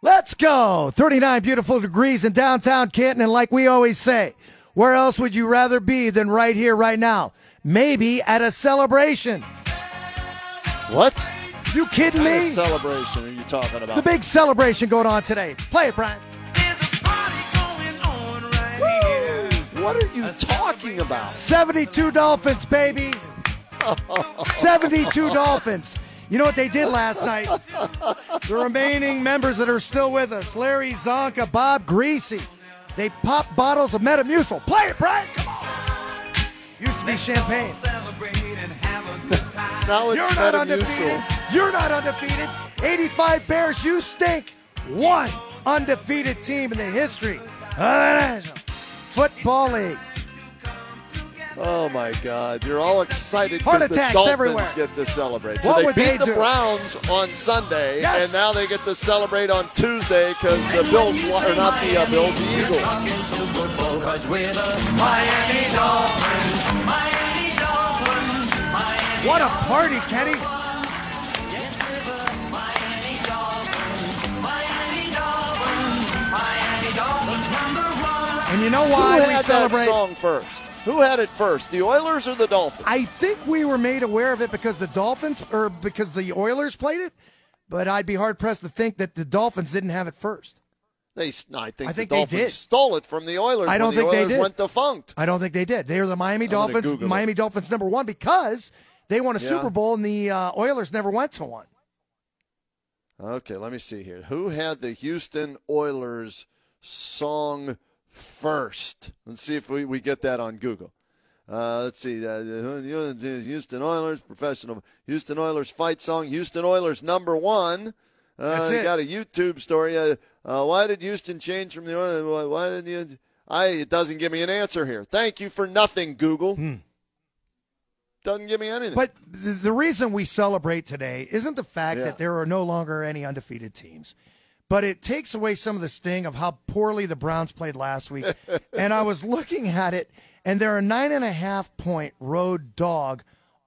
Let's go. 39 beautiful degrees in downtown Canton. And like we always say, where else would you rather be than right here, right now? Maybe at a celebration. What? You kidding me? of celebration are you talking about? The big celebration going on today. Play it, Brian. There's a party going on right here. what are you talking about? 72 Dolphins, baby. 72 Dolphins. You know what they did last night? The remaining members that are still with us Larry Csonka, Bob Griese. They pop bottles of Metamucil. Play it, Brian. Come on. Used to be champagne. Now it's You're not Metamucil. undefeated. You're not undefeated. 85 Bears, you stink. One undefeated team in the history of the National Football League. Oh my God! You're all excited because the Dolphins everywhere. get to celebrate. So What they beat they the do? Browns on Sunday, Yes. and now they get to celebrate on Tuesday because the Bills, or not the uh, Bills, the Eagles. What a party, Kenny. And you know Who why we had that song first? Who had it first? The Oilers or the Dolphins? I think we were made aware of it because the Dolphins or because the Oilers played it, but I'd be hard pressed to think that the Dolphins didn't have it first. They, no, I think, I think the they Dolphins did. stole it from the Oilers. I don't think the they did. went defunct. I don't think they did. They are the Miami gonna Dolphins, Google it. Miami Dolphins number one because they won a Yeah. Super Bowl and the uh, Oilers never went to one. Okay, let me see here. Who had the Houston Oilers song first? Let's see if we, we get that on Google. Uh, let's see. Uh, Houston Oilers professional Houston Oilers fight song. Houston Oilers number one. Uh, That's it. Got a YouTube story. Uh, uh, why did Houston change from the Oilers? Why- Why did the? I it doesn't give me an answer here. Thank you for nothing, Google. Doesn't give me anything. Hmm. But the, the reason we celebrate today isn't the fact Yeah. that there are no longer any undefeated teams, but it takes away some of the sting of how poorly the Browns played last week. and I was looking at it, and they're a nine and a half point road dog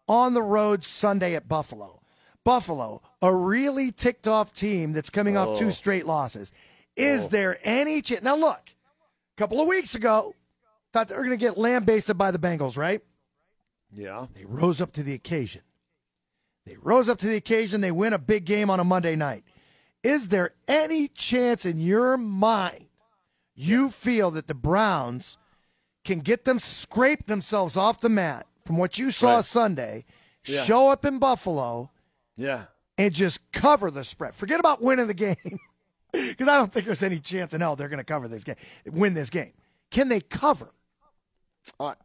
on the road Sunday at Buffalo. Buffalo, a really ticked off team that's coming off Oh. two straight losses. Is oh. there any chance? Now, look, a couple of weeks ago, thought they were going to get lambasted by the Bengals, right? yeah. They rose up to the occasion. They rose up to the occasion. They win a big game on a Monday night. Is there any chance in your mind you feel that the Browns can get them scrape themselves off the mat from what you saw Right. Sunday, Yeah. show up in Buffalo, Yeah. and just cover the spread? Forget about winning the game, because I don't think there's any chance in hell they're going to cover this game, win this game. Can they cover? All right.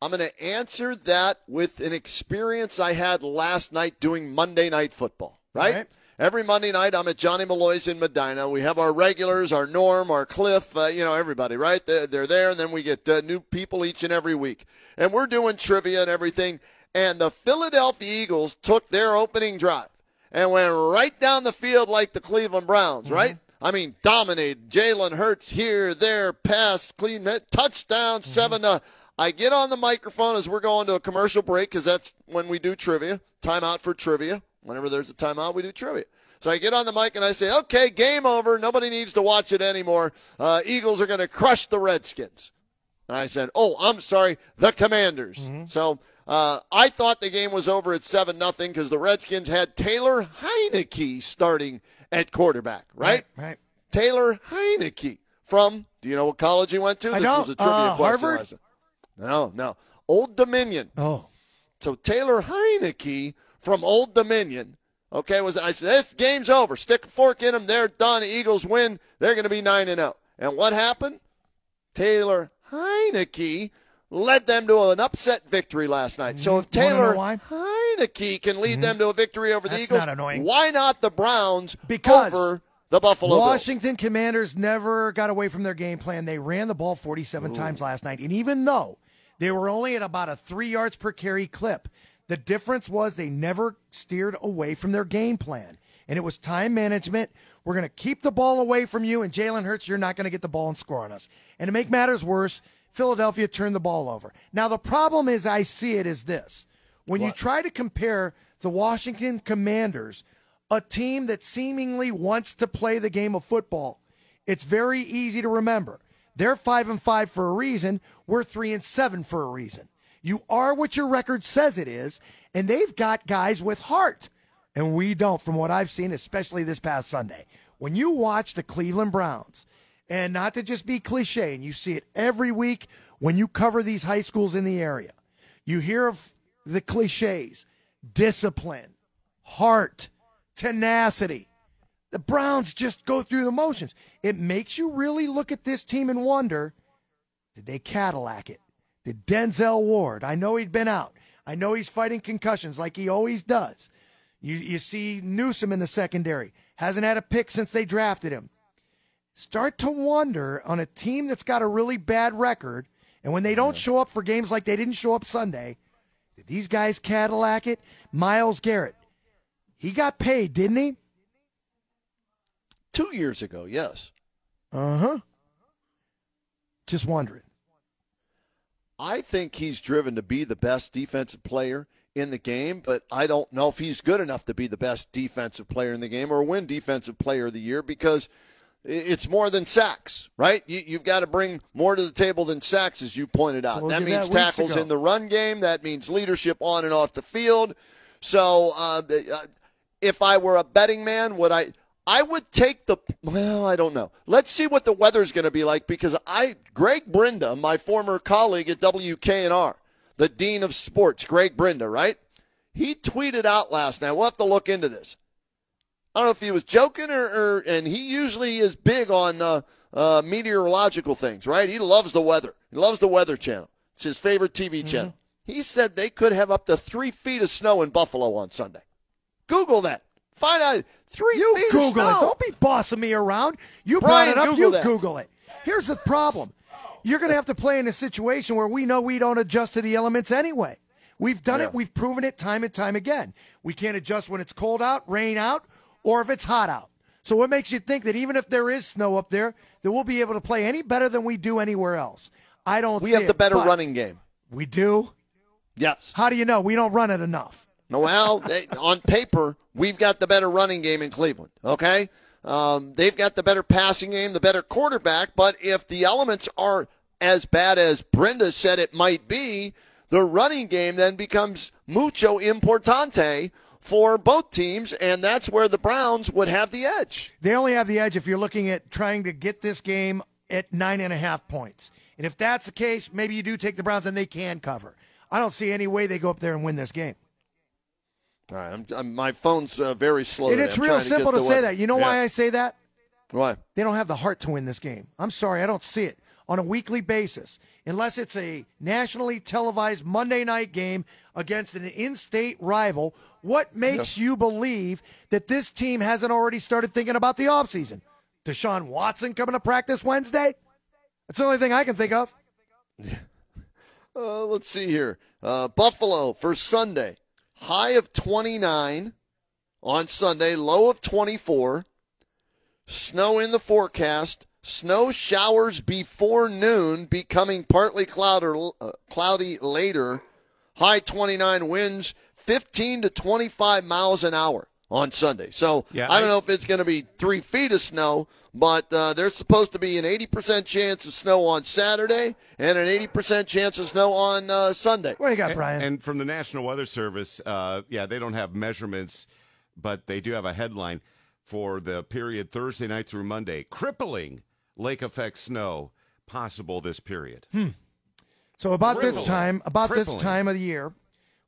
I'm going to answer that with an experience I had last night doing Monday Night Football, right? Every Monday night, I'm at Johnny Malloy's in Medina. We have our regulars, our Norm, our Cliff, uh, you know, everybody, right? They're, they're there, and then we get uh, new people each and every week. And we're doing trivia and everything. And the Philadelphia Eagles took their opening drive and went right down the field like the Cleveland Browns, right? I mean, dominated. Jalen Hurts here, there, pass, clean, touchdown, seven to. I get on the microphone as we're going to a commercial break because that's when we do trivia. Timeout for trivia. Whenever there's a timeout, we do trivia. So I get on the mic and I say, okay, game over. Nobody needs to watch it anymore. Uh, Eagles are going to crush the Redskins. And I said, oh, I'm sorry, the Commanders. So uh, I thought the game was over at 7 nothing because the Redskins had Taylor Heinicke starting at quarterback, right? Right. Taylor Heinicke from, do you know what college he went to? I this don't. was a trivia Uh, question. Harvard? No, no. Old Dominion. Oh. So Taylor Heinicke from Old Dominion, okay, was I said this game's over. Stick a fork in them. They're done. Eagles win. They're going to be nine and zero. And what happened? Taylor Heinicke led them to an upset victory last night. So if Mm-hmm. Taylor? Mm-hmm. Heinicke can lead them to a victory over the That's Eagles, not annoying. why not the Browns Because- over The Buffalo Bills. Washington Commanders never got away from their game plan. They ran the ball 47 times last night. And even though they were only at about a three yards per carry clip, the difference was they never steered away from their game plan. And it was time management. We're going to keep the ball away from you, and Jalen Hurts, you're not going to get the ball and score on us. And to make matters worse, Philadelphia turned the ball over. Now, the problem is I see it as this. When you try to compare the Washington Commanders, a team that seemingly wants to play the game of football, it's very easy to remember. They're five and five for a reason. We're three and seven for a reason. You are what your record says it is, and they've got guys with heart, and we don't, from what I've seen, especially this past Sunday. When you watch the Cleveland Browns, and not to just be cliche, and you see it every week when you cover these high schools in the area, you hear of the cliches discipline, heart, tenacity. The Browns just go through the motions. It makes you really look at this team and wonder did they Cadillac it? Denzel Ward? I know he'd been out. I know he's fighting concussions like he always does. You, you see Newsome in the secondary. Hasn't had a pick since they drafted him. Start to wonder on a team that's got a really bad record, and when they don't show up for games like they didn't show up Sunday, did these guys Cadillac it? Myles Garrett, he got paid, didn't he? Two years ago, yes. Uh huh. Just wondering. I think he's driven to be the best defensive player in the game, but I don't know if he's good enough to be the best defensive player in the game or win defensive player of the year because it's more than sacks, right? You, have got to bring more to the table than sacks, as you pointed out. Told that means that tackles ago. in the run game. That means leadership on and off the field. So, uh, uh, if I were a betting man, would I? I would take the. Well, I don't know. Let's see what the weather's going to be like because I, Greg Brinda, my former colleague at WKNR, the dean of sports, Greg Brinda, right? He tweeted out last night. We'll have to look into this. I don't know if he was joking or, or and he usually is big on uh, uh, meteorological things, right? He loves the weather. He loves the Weather Channel. It's his favorite TV channel. He said they could have up to three feet of snow in Buffalo on Sunday. Google that. Find out three You feet Google of snow. it. Don't be bossing me around. You Brian, brought it up. Google you that. Google it. Here's the problem. You're going to have to play in a situation where we know we don't adjust to the elements anyway. We've done Yeah. it. We've proven it time and time again. We can't adjust when it's cold out, rain out, or if it's hot out. So what makes you think that even if there is snow up there, that we'll be able to play any better than we do anywhere else? I don't. We have the better running game. We do. Yes. How do you know? We don't run it enough. No, Well, they, on paper, we've got the better running game in Cleveland. Okay, um, they've got the better passing game, the better quarterback. But if the elements are as bad as Brinda said it might be, the running game then becomes mucho importante for both teams, and that's where the Browns would have the edge. They only have the edge if you're looking at trying to get this game at nine and a half points. And if that's the case, maybe you do take the Browns and they can cover. I don't see any way they go up there and win this game. All right, I'm, I'm, my phone's uh, very slow. And today. it's I'm real trying to, simple to say weather. that. You know why I say that? Why? They don't have the heart to win this game. I'm sorry, I don't see it on a weekly basis unless it's a nationally televised Monday night game against an in-state rival. What makes you believe that this team hasn't already started thinking about the offseason? Deshaun Watson coming to practice Wednesday? That's the only thing I can think of. Uh, let's see here. Uh, Buffalo for Sunday. High of 29 on Sunday, low of 24. Snow in the forecast. Snow showers before noon, becoming partly cloud or, uh, cloudy later. High 29 winds 15 to 25 miles an hour on Sunday. So Yeah, I don't I- know if it's going to be three feet of snow, but uh, there's supposed to be an 80% chance of snow on Saturday and an 80% chance of snow on uh, Sunday. What do you got, Brian? And from the National Weather Service, uh, yeah, they don't have measurements, but they do have a headline for the period Thursday night through Monday. Crippling lake effect snow possible this period. So about this time, about this time of the year,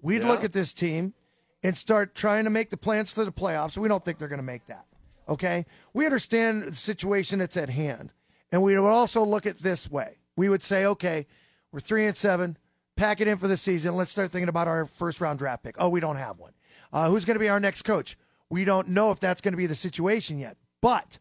we'd look at this team and start trying to make the plans to the playoffs. We don't think they're going to make that. Okay, we understand the situation that's at hand, and we would also look at this way. We would say, okay, we're three and seven, pack it in for the season. Let's start thinking about our first round draft pick. Oh, we don't have one. Uh, who's going to be our next coach? We don't know if that's going to be the situation yet. But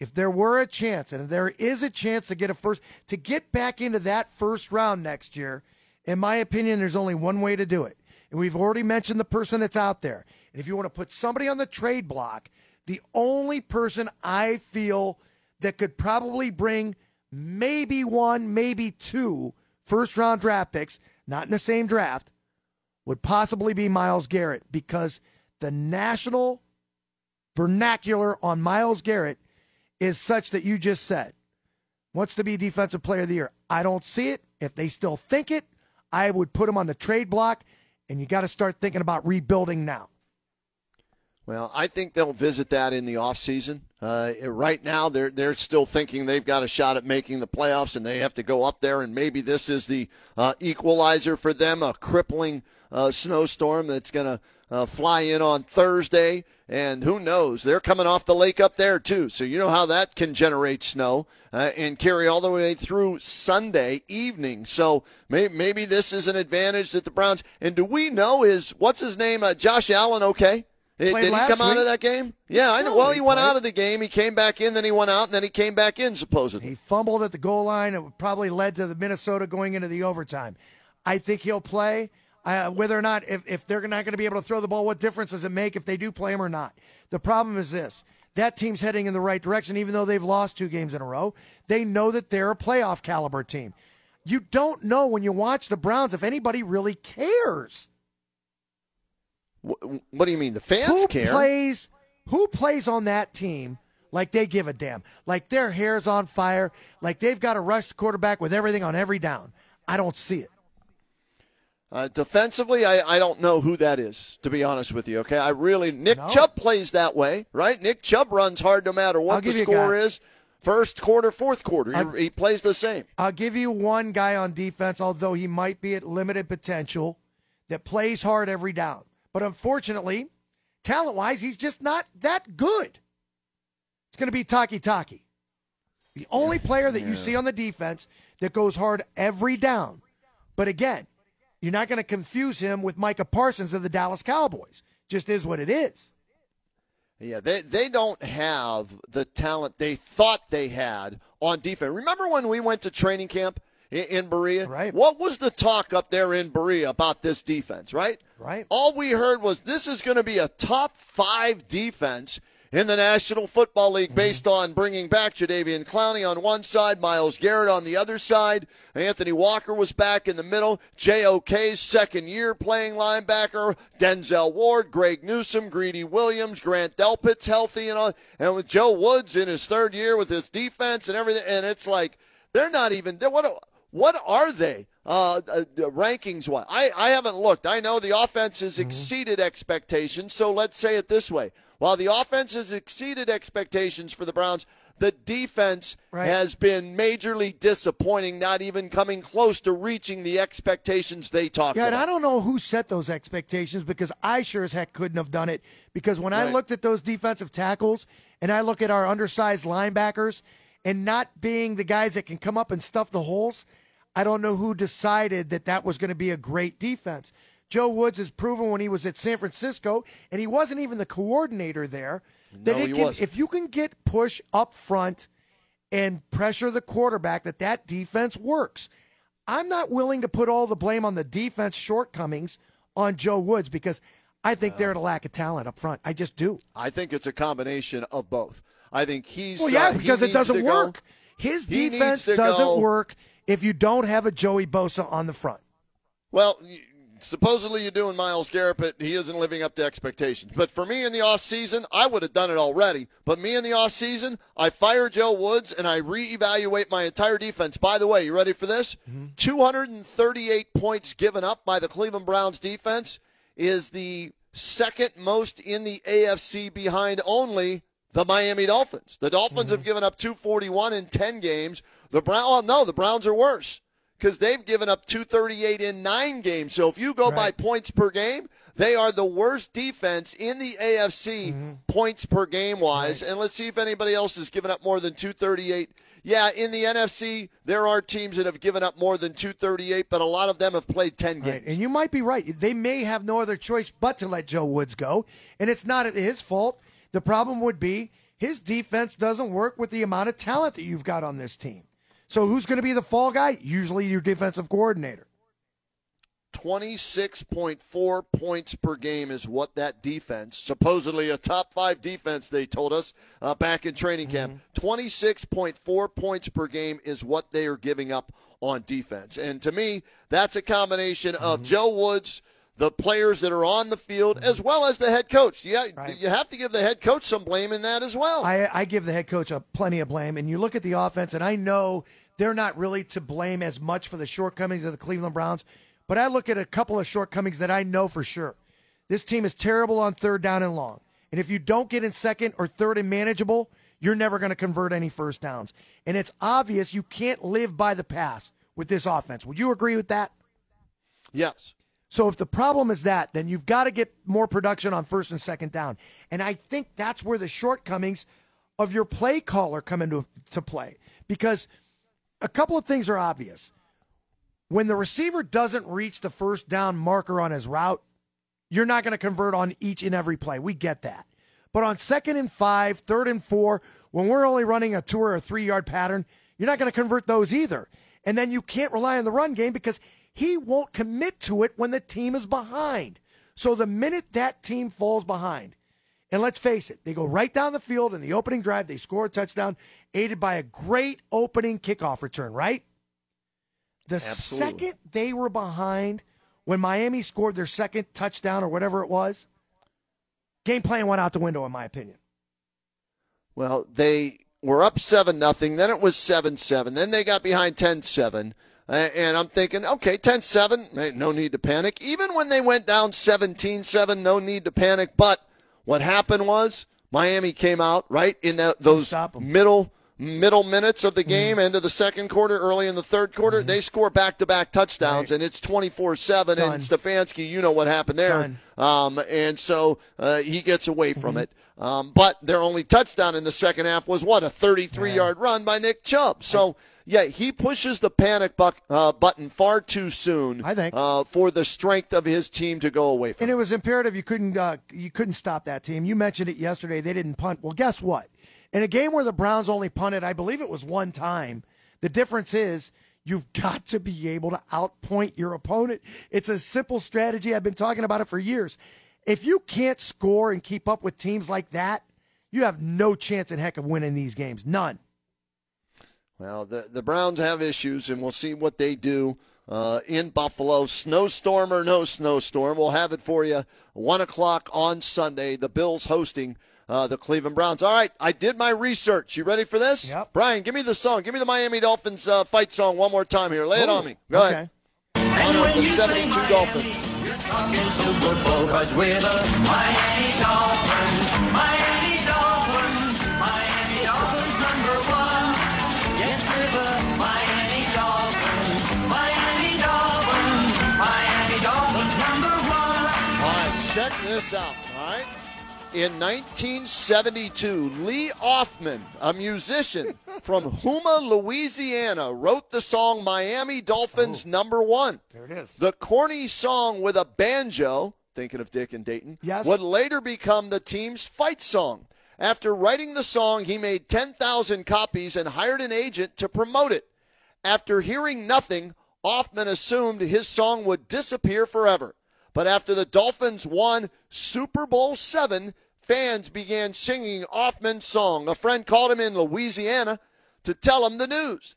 if there were a chance, and there is a chance to get a first, to get back into that first round next year, in my opinion, there's only one way to do it. And we've already mentioned the person that's out there. And if you want to put somebody on the trade block, the only person I feel that could probably bring maybe one, maybe two first round draft picks, not in the same draft, would possibly be Myles Garrett because the national vernacular on Myles Garrett is such that you just said wants to be defensive player of the year. I don't see it. If they still think it, I would put him on the trade block, and you got to start thinking about rebuilding now. Well, I think they'll visit that in the offseason. Uh, right now, they're they're still thinking they've got a shot at making the playoffs, and they have to go up there. And maybe this is the uh, equalizer for them, a crippling uh, snowstorm that's going to uh, fly in on Thursday. And who knows? They're coming off the lake up there, too. So you know how that can generate snow uh, and carry all the way through Sunday evening. So may- maybe this is an advantage that the Browns. And do we know is what's his name? Uh, Josh Allen, okay? Did he come out of that game? Yeah, I know. No, well, he he went played. out of the game. He came back in, then he went out, and then he came back in, supposedly. He fumbled at the goal line. It probably led to the Minnesota going into the overtime. I think he'll play. Uh, whether or not, if, if they're not going to be able to throw the ball, what difference does it make if they do play him or not? The problem is this that team's heading in the right direction, even though they've lost two games in a row. They know that they're a playoff caliber team. You don't know when you watch the Browns if anybody really cares. Wh- What do you mean? The fans who care. plays who plays on that team like they give a damn like their hair's on fire like they've got a rush quarterback with everything on every down i don't see it Uh, defensively, I, I don't know who that is, to be honest with you. Okay, I really Nick No. Chubb plays that way, right? Nick Chubb runs hard no matter what the give you a score is. First quarter, fourth quarter, I'll- he, he plays the same. i'll give you one guy on defense although he might be at limited potential that plays hard every down but unfortunately talent wise he's just not that good it's going to be Takitaki the only player that you see on the defense that goes hard every down but again you're not going to confuse him with micah parsons of the dallas cowboys just is what it is Yeah, they they don't have the talent they thought they had on defense. Remember when we went to training camp in, in Berea? Right. What was the talk up there in Berea about this defense? Right. Right. All we heard was this is going to be a top five defense in the National Football League based on bringing back Jadeveon Clowney on one side, Myles Garrett on the other side. Anthony Walker was back in the middle. J.O.K.'s second year playing linebacker. Denzel Ward, Greg Newsome, Greedy Williams, Grant Delpit's healthy and all. And with Joe Woods in his third year with his defense and everything. And it's like, they're not even, they're, what, what are they? Uh, uh, rankings wise, I, I haven't looked. I know the offense has exceeded expectations. So let's say it this way: while the offense has exceeded expectations for the Browns, the defense Right. has been majorly disappointing, not even coming close to reaching the expectations they talked about. Yeah, and. I don't know who set those expectations because I sure as heck couldn't have done it. Because when I looked at those defensive tackles and I look at our undersized linebackers and not being the guys that can come up and stuff the holes, I don't know who decided that that was going to be a great defense. Joe Woods has proven when he was at San Francisco, and he wasn't even the coordinator there, that No, it he can, wasn't. if you can get push up front and pressure the quarterback, that that defense works. I'm not willing to put all the blame on the defense shortcomings on Joe Woods because I think they're at a lack of talent up front. I just do. I think it's a combination of both. I think he's Well, yeah, uh, because it doesn't to go- work. His He defense doesn't go- work if you don't have a Joey Bosa on the front. Well, supposedly you're doing Myles Garrett, but he isn't living up to expectations. But for me in the offseason, I would have done it already. But me in the offseason, I fire Joe Woods and I reevaluate my entire defense. By the way, you ready for this? 238 points given up by the Cleveland Browns defense is the second most in the AFC behind only the Miami Dolphins. The Dolphins mm-hmm. have given up 241 in 10 games. The Brown, oh no, the Browns are worse because they've given up 238 in nine games. So if you go by points per game, they are the worst defense in the AFC mm-hmm. points per game wise. And let's see if anybody else has given up more than 238. Yeah, in the NFC, there are teams that have given up more than 238, but a lot of them have played 10 games. Right. And you might be right. They may have no other choice but to let Joe Woods go. And it's not his fault. The problem would be his defense doesn't work with the amount of talent that you've got on this team. So who's going to be the fall guy? Usually your defensive coordinator. 26.4 points per game is what that defense, supposedly a top five defense, they told us uh, back in training camp. Mm-hmm. 26.4 points per game is what they are giving up on defense. And to me, that's a combination of Mm-hmm. Joe Woods, the players that are on the field, mm-hmm. as well as the head coach. Yeah, Right. you have to give the head coach some blame in that as well. I, I give the head coach a plenty of blame. And you look at the offense, and I know they're not really to blame as much for the shortcomings of the Cleveland Browns, but I look at a couple of shortcomings that I know for sure. This team is terrible on third down and long. And if you don't get in second or third and manageable, you're never going to convert any first downs. And it's obvious you can't live by the pass with this offense. Would you agree with that? yes. So if the problem is that, then you've got to get more production on first and second down. And I think that's where the shortcomings of your play caller come into to play. Because a couple of things are obvious. When the receiver doesn't reach the first down marker on his route, you're not going to convert on each and every play. We get that. But on second and five, third and four, when we're only running a two or a three yard pattern, you're not going to convert those either. And then you can't rely on the run game because he won't commit to it when the team is behind. So the minute that team falls behind, and let's face it, they go right down the field in the opening drive, they score a touchdown, aided by a great opening kickoff return, right? The Absolutely. second they were behind, when Miami scored their second touchdown or whatever it was, game plan went out the window, in my opinion. Well, they were up 7 nothing. Then it was 7 7. Then they got behind 10 7. And I'm thinking, okay, 10 7, no need to panic. Even when they went down 17 7, no need to panic. But what happened was Miami came out, right, in the, those middle middle minutes of the Mm-hmm. game, end of the second quarter, early in the third quarter. They score back to back touchdowns, Right. and it's 24 7. And Stefanski, you know what happened there. Um, and so uh, he gets away from Mm-hmm. it. Um, but their only touchdown in the second half was what a 33 yard run by Nick Chubb. So yeah, he pushes the panic buck, uh, button far too soon. I think. uh, for the strength of his team to go away from. And it was imperative you couldn't uh, you couldn't stop that team. You mentioned it yesterday. They didn't punt. Well, guess what? In a game where the Browns only punted, I believe it was one time. The difference is you've got to be able to outpoint your opponent. It's a simple strategy. I've been talking about it for years. If you can't score and keep up with teams like that, you have no chance in heck of winning these games. None. Well, the the Browns have issues, and we'll see what they do uh, in Buffalo. Snowstorm or no snowstorm, we'll have it for you. One o'clock on Sunday. The Bills hosting uh, the Cleveland Browns. All right, I did my research. You ready for this? Yep. Brian, give me the song. Give me the Miami Dolphins uh, fight song one more time here. Lay it on me. Go okay. ahead. Honor of the 72 Dolphins. You're talking Super Bowl, cause we're the Miami Dolphins. Check this out. All right. In 1972, Lee Offman, a musician from Houma, Louisiana, wrote the song Miami Dolphins oh. number one. There it is. The corny song with a banjo, thinking of Dick and Dayton, Yes. would later become the team's fight song. After writing the song, he made 10,000 copies and hired an agent to promote it. After hearing nothing, Offman assumed his song would disappear forever. But after the Dolphins won Super Bowl seven, fans began singing Offman's song. A friend called him in Louisiana to tell him the news.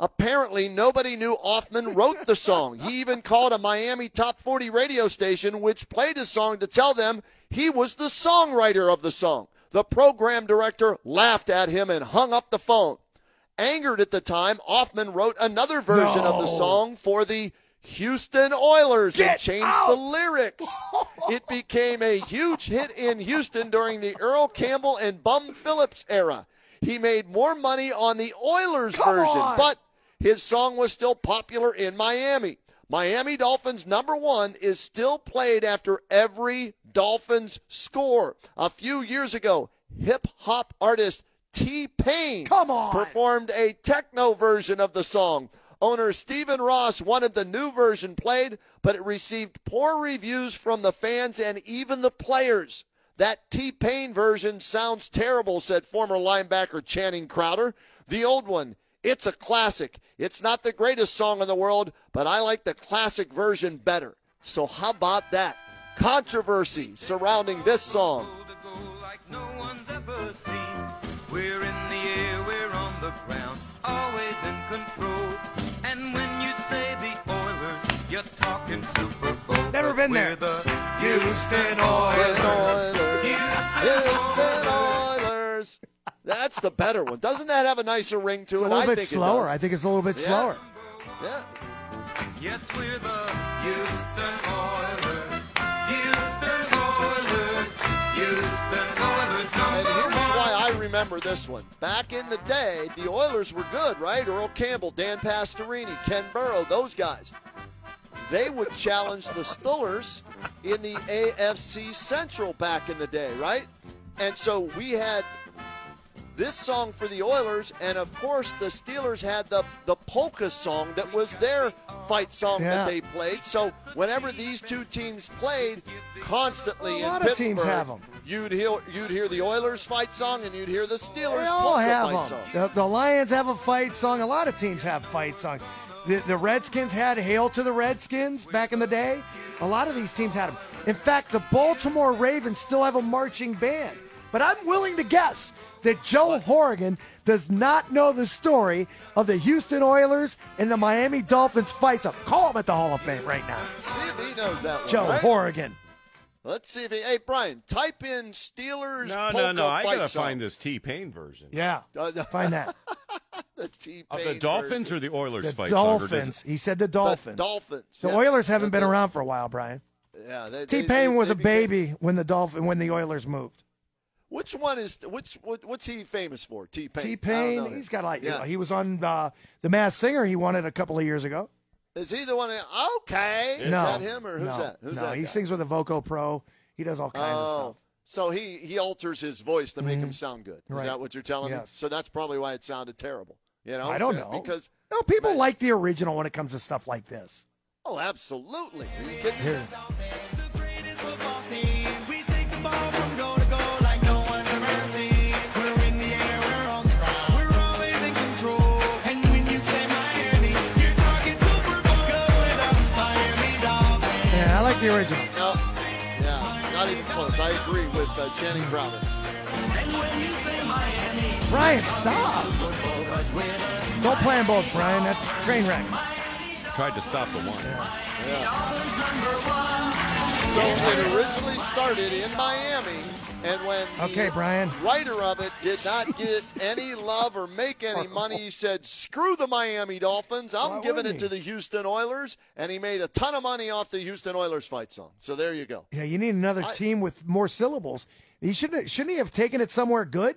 Apparently, nobody knew Offman wrote the song. He even called a Miami top 40 radio station, which played his song, to tell them he was the songwriter of the song. The program director laughed at him and hung up the phone. Angered at the time, Offman wrote another version of the song for the Houston Oilers and changed out. the lyrics. it became a huge hit in Houston during the Earl Campbell and Bum Phillips era. He made more money on the Oilers Come version, on. but his song was still popular in Miami. Miami Dolphins number one is still played after every Dolphins score. A few years ago, hip hop artist T Pain performed a techno version of the song. Owner Stephen Ross wanted the new version played, but it received poor reviews from the fans and even the players. That T Pain version sounds terrible, said former linebacker Channing Crowder. The old one, it's a classic. It's not the greatest song in the world, but I like the classic version better. So, how about that? Controversy surrounding this song. We're in the air, we're on the ground, always in control. Been there. the Houston Oilers. Oilers. Houston Oilers. That's the better one. Doesn't that have a nicer ring to It's a little I bit think slower. I think it's a little bit Yeah. slower. Yeah. Yes, we're the Houston Oilers. Houston Oilers. Houston Oilers And here's one. why I remember this one. Back in the day, the Oilers were good, right? Earl Campbell, Dan Pastorini, Ken Burrough, those guys. They would challenge the Steelers in the AFC Central back in the day, right? And so we had this song for the Oilers, and of course the Steelers had the the polka song that was their fight song Yeah. that they played. So whenever these two teams played, constantly A lot in of teams Pittsburgh, have 'em. You'd hear you'd hear the Oilers fight song, and you'd hear the Steelers They all polka have fight them. song. The, the Lions have a fight song. A lot of teams have fight songs. The, the Redskins had "Hail to the Redskins" back in the day. A lot of these teams had them. In fact, the Baltimore Ravens still have a marching band. But I'm willing to guess that Joe Horrigan does not know the story of the Houston Oilers and the Miami Dolphins fights song. Call him at the Hall of Fame right now. See if he knows that one. Joe right? Horrigan. Let's see if he. Hey, Brian, type in Steelers No, polka no, no. I fight gotta song. find this T Pain version. Yeah. Uh. Find that. the T-Pain Of the Dolphins version. or the Oilers The fight song? or Dolphins. He said the The Dolphins. Dolphins. The yes. Oilers haven't been The- around for a while, Brian. Yeah, they, T they- Pain they- was they a became- baby when the Dolphin when the Oilers moved. Which one is which? What, what's he famous for? T Pain. T Pain, he's got like Yeah. he was on uh, the Masked Singer. He won it a couple of years ago. Is he the one? That, okay. Is no, that him or who's no, that? Who's no, that? he sings with a Voco Pro. He does all kinds Oh, of stuff. So he he alters his voice to make him sound good. Is Mm-hmm. Right. that what you're telling me? So that's probably why it sounded terrible. You know, I don't know because no people Right. like the original when it comes to stuff like this. oh, absolutely. Are you kidding? Here, We take the ball from goal to goal like no one ever seen. We're in the air, we're on the ground. We're always in control. And when you say Miami, you're talking Super Bowl. 'Cause we're the Miami Dolphins. yeah, I like the original. No. Yeah, not even close. I agree with uh, Channing Crowder. And when you say Miami, Brian, stop! cause we're the Don't play them both, Brian. That's train wreck. Tried to stop the one. Dolphins number one. So it originally started in Miami, and when the Okay, Brian. writer of it did not get any love or make any oh. money, he said, "Screw the Miami Dolphins. I'm Why giving it to the Houston Oilers," and he made a ton of money off the Houston Oilers fight song. So there you go. Yeah, you need another I- team with more syllables. He shouldn't shouldn't he have taken it somewhere good?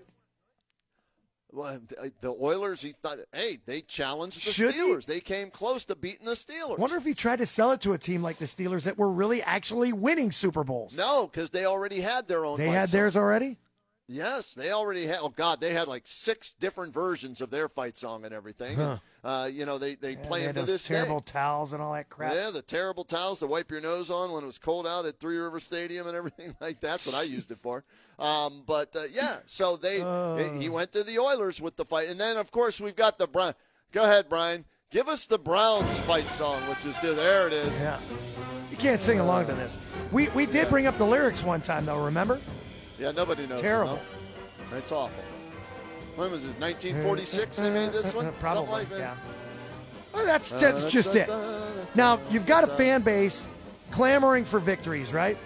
Well, the Oilers, he thought, hey, they challenged the Should he? Steelers. They came close to beating the Steelers. Wonder if he tried to sell it to a team like the Steelers that were really actually winning Super Bowls. no, because they already had their own. they had theirs already. Yes, they already had. Oh God, they had like six different versions of their fight song and everything. And, uh, you know, they they Yeah, play they them to this terrible day. towels and all that crap. Yeah, the terrible towels to wipe your nose on when it was cold out at Three River Stadium and everything like that. That's what I used it for. Um, but uh, yeah, so they he went to the Oilers with the fight, and then of course we've got the Brown. Go ahead, Brian. Give us the Browns fight song, which is there. It is. Yeah. You can't sing along to this. We we did bring up the lyrics one time though, remember? Yeah, nobody knows. it, Terrible. no? It's awful. When was it? 1946 they made this one? Probably, Something like that? yeah. Well, that's uh, that's just it. Now you've got a fan base clamoring for victories, right?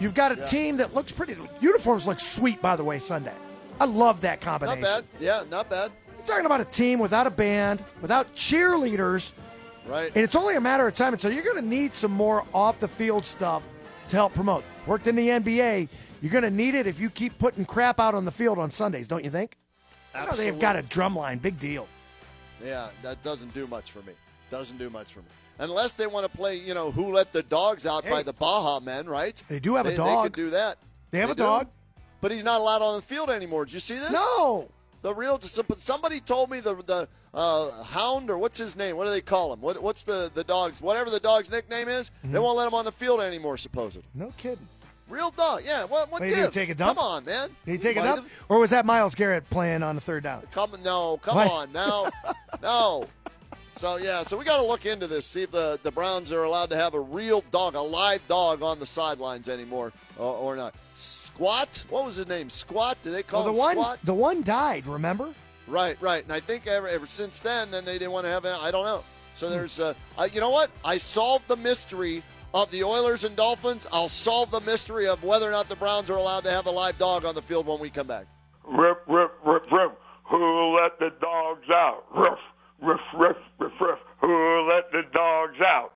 You've got a Yeah. team that looks pretty. Uniforms look sweet, by the way. Sunday, I love that combination. Not bad. Yeah, not bad. You're talking about a team without a band, without cheerleaders, Right. and it's only a matter of time until you're going to need some more off the field stuff to help promote. Worked in the NBA, you're going to need it if you keep putting crap out on the field on Sundays, don't you think? I know they've got a drum line, big deal. Yeah, that doesn't do much for me. Doesn't do much for me. Unless they want to play, you know, who let the dogs out by the Baha Men, right? They do have a dog. They could do that. They have a do? dog. But he's not allowed on the field anymore. Did you see this? No, The real somebody told me the the uh, hound or what's his name? What do they call him? What what's the the dog's whatever the dog's nickname is? Mm-hmm. They won't let him on the field anymore. Supposedly. no kidding. Real dog. Yeah. What? What What, did he take a dump? Come on, man. Did he take it Might up, have. or was that Myles Garrett playing on the third down? Come no, come What? on now, no. So yeah, so we got to look into this, see if the the Browns are allowed to have a real dog, a live dog on the sidelines anymore, or, or not. Squat. What was his name? Squat. Did they call Well, the him one, Squat? the one died. Remember? Right, right. And I think ever ever since then, then they didn't want to have it. I don't know. So there's, uh, uh, you know what? I solved the mystery of the Oilers and Dolphins. I'll solve the mystery of whether or not the Browns are allowed to have a live dog on the field when we come back. Rip, rip, rip, rip. Who let the dogs out? Ruff, ruff, ruff, ruff, ruff. Who let the dogs out?